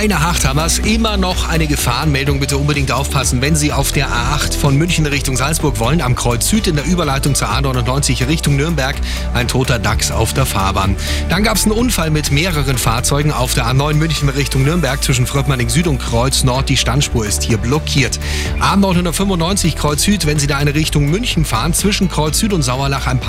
Rainer Hachthammers, immer noch eine Gefahrenmeldung. Bitte unbedingt aufpassen, wenn Sie auf der A8 von München Richtung Salzburg wollen. Am Kreuz Süd in der Überleitung zur A99 Richtung Nürnberg. Ein toter Dachs auf der Fahrbahn. Dann gab es einen Unfall mit mehreren Fahrzeugen auf der A9 München Richtung Nürnberg zwischen Fröttmanning Süd und Kreuz Nord. Die Standspur ist hier blockiert. A995 Kreuz Süd, wenn Sie da eine Richtung München fahren, zwischen Kreuz Süd und Sauerlach ein paar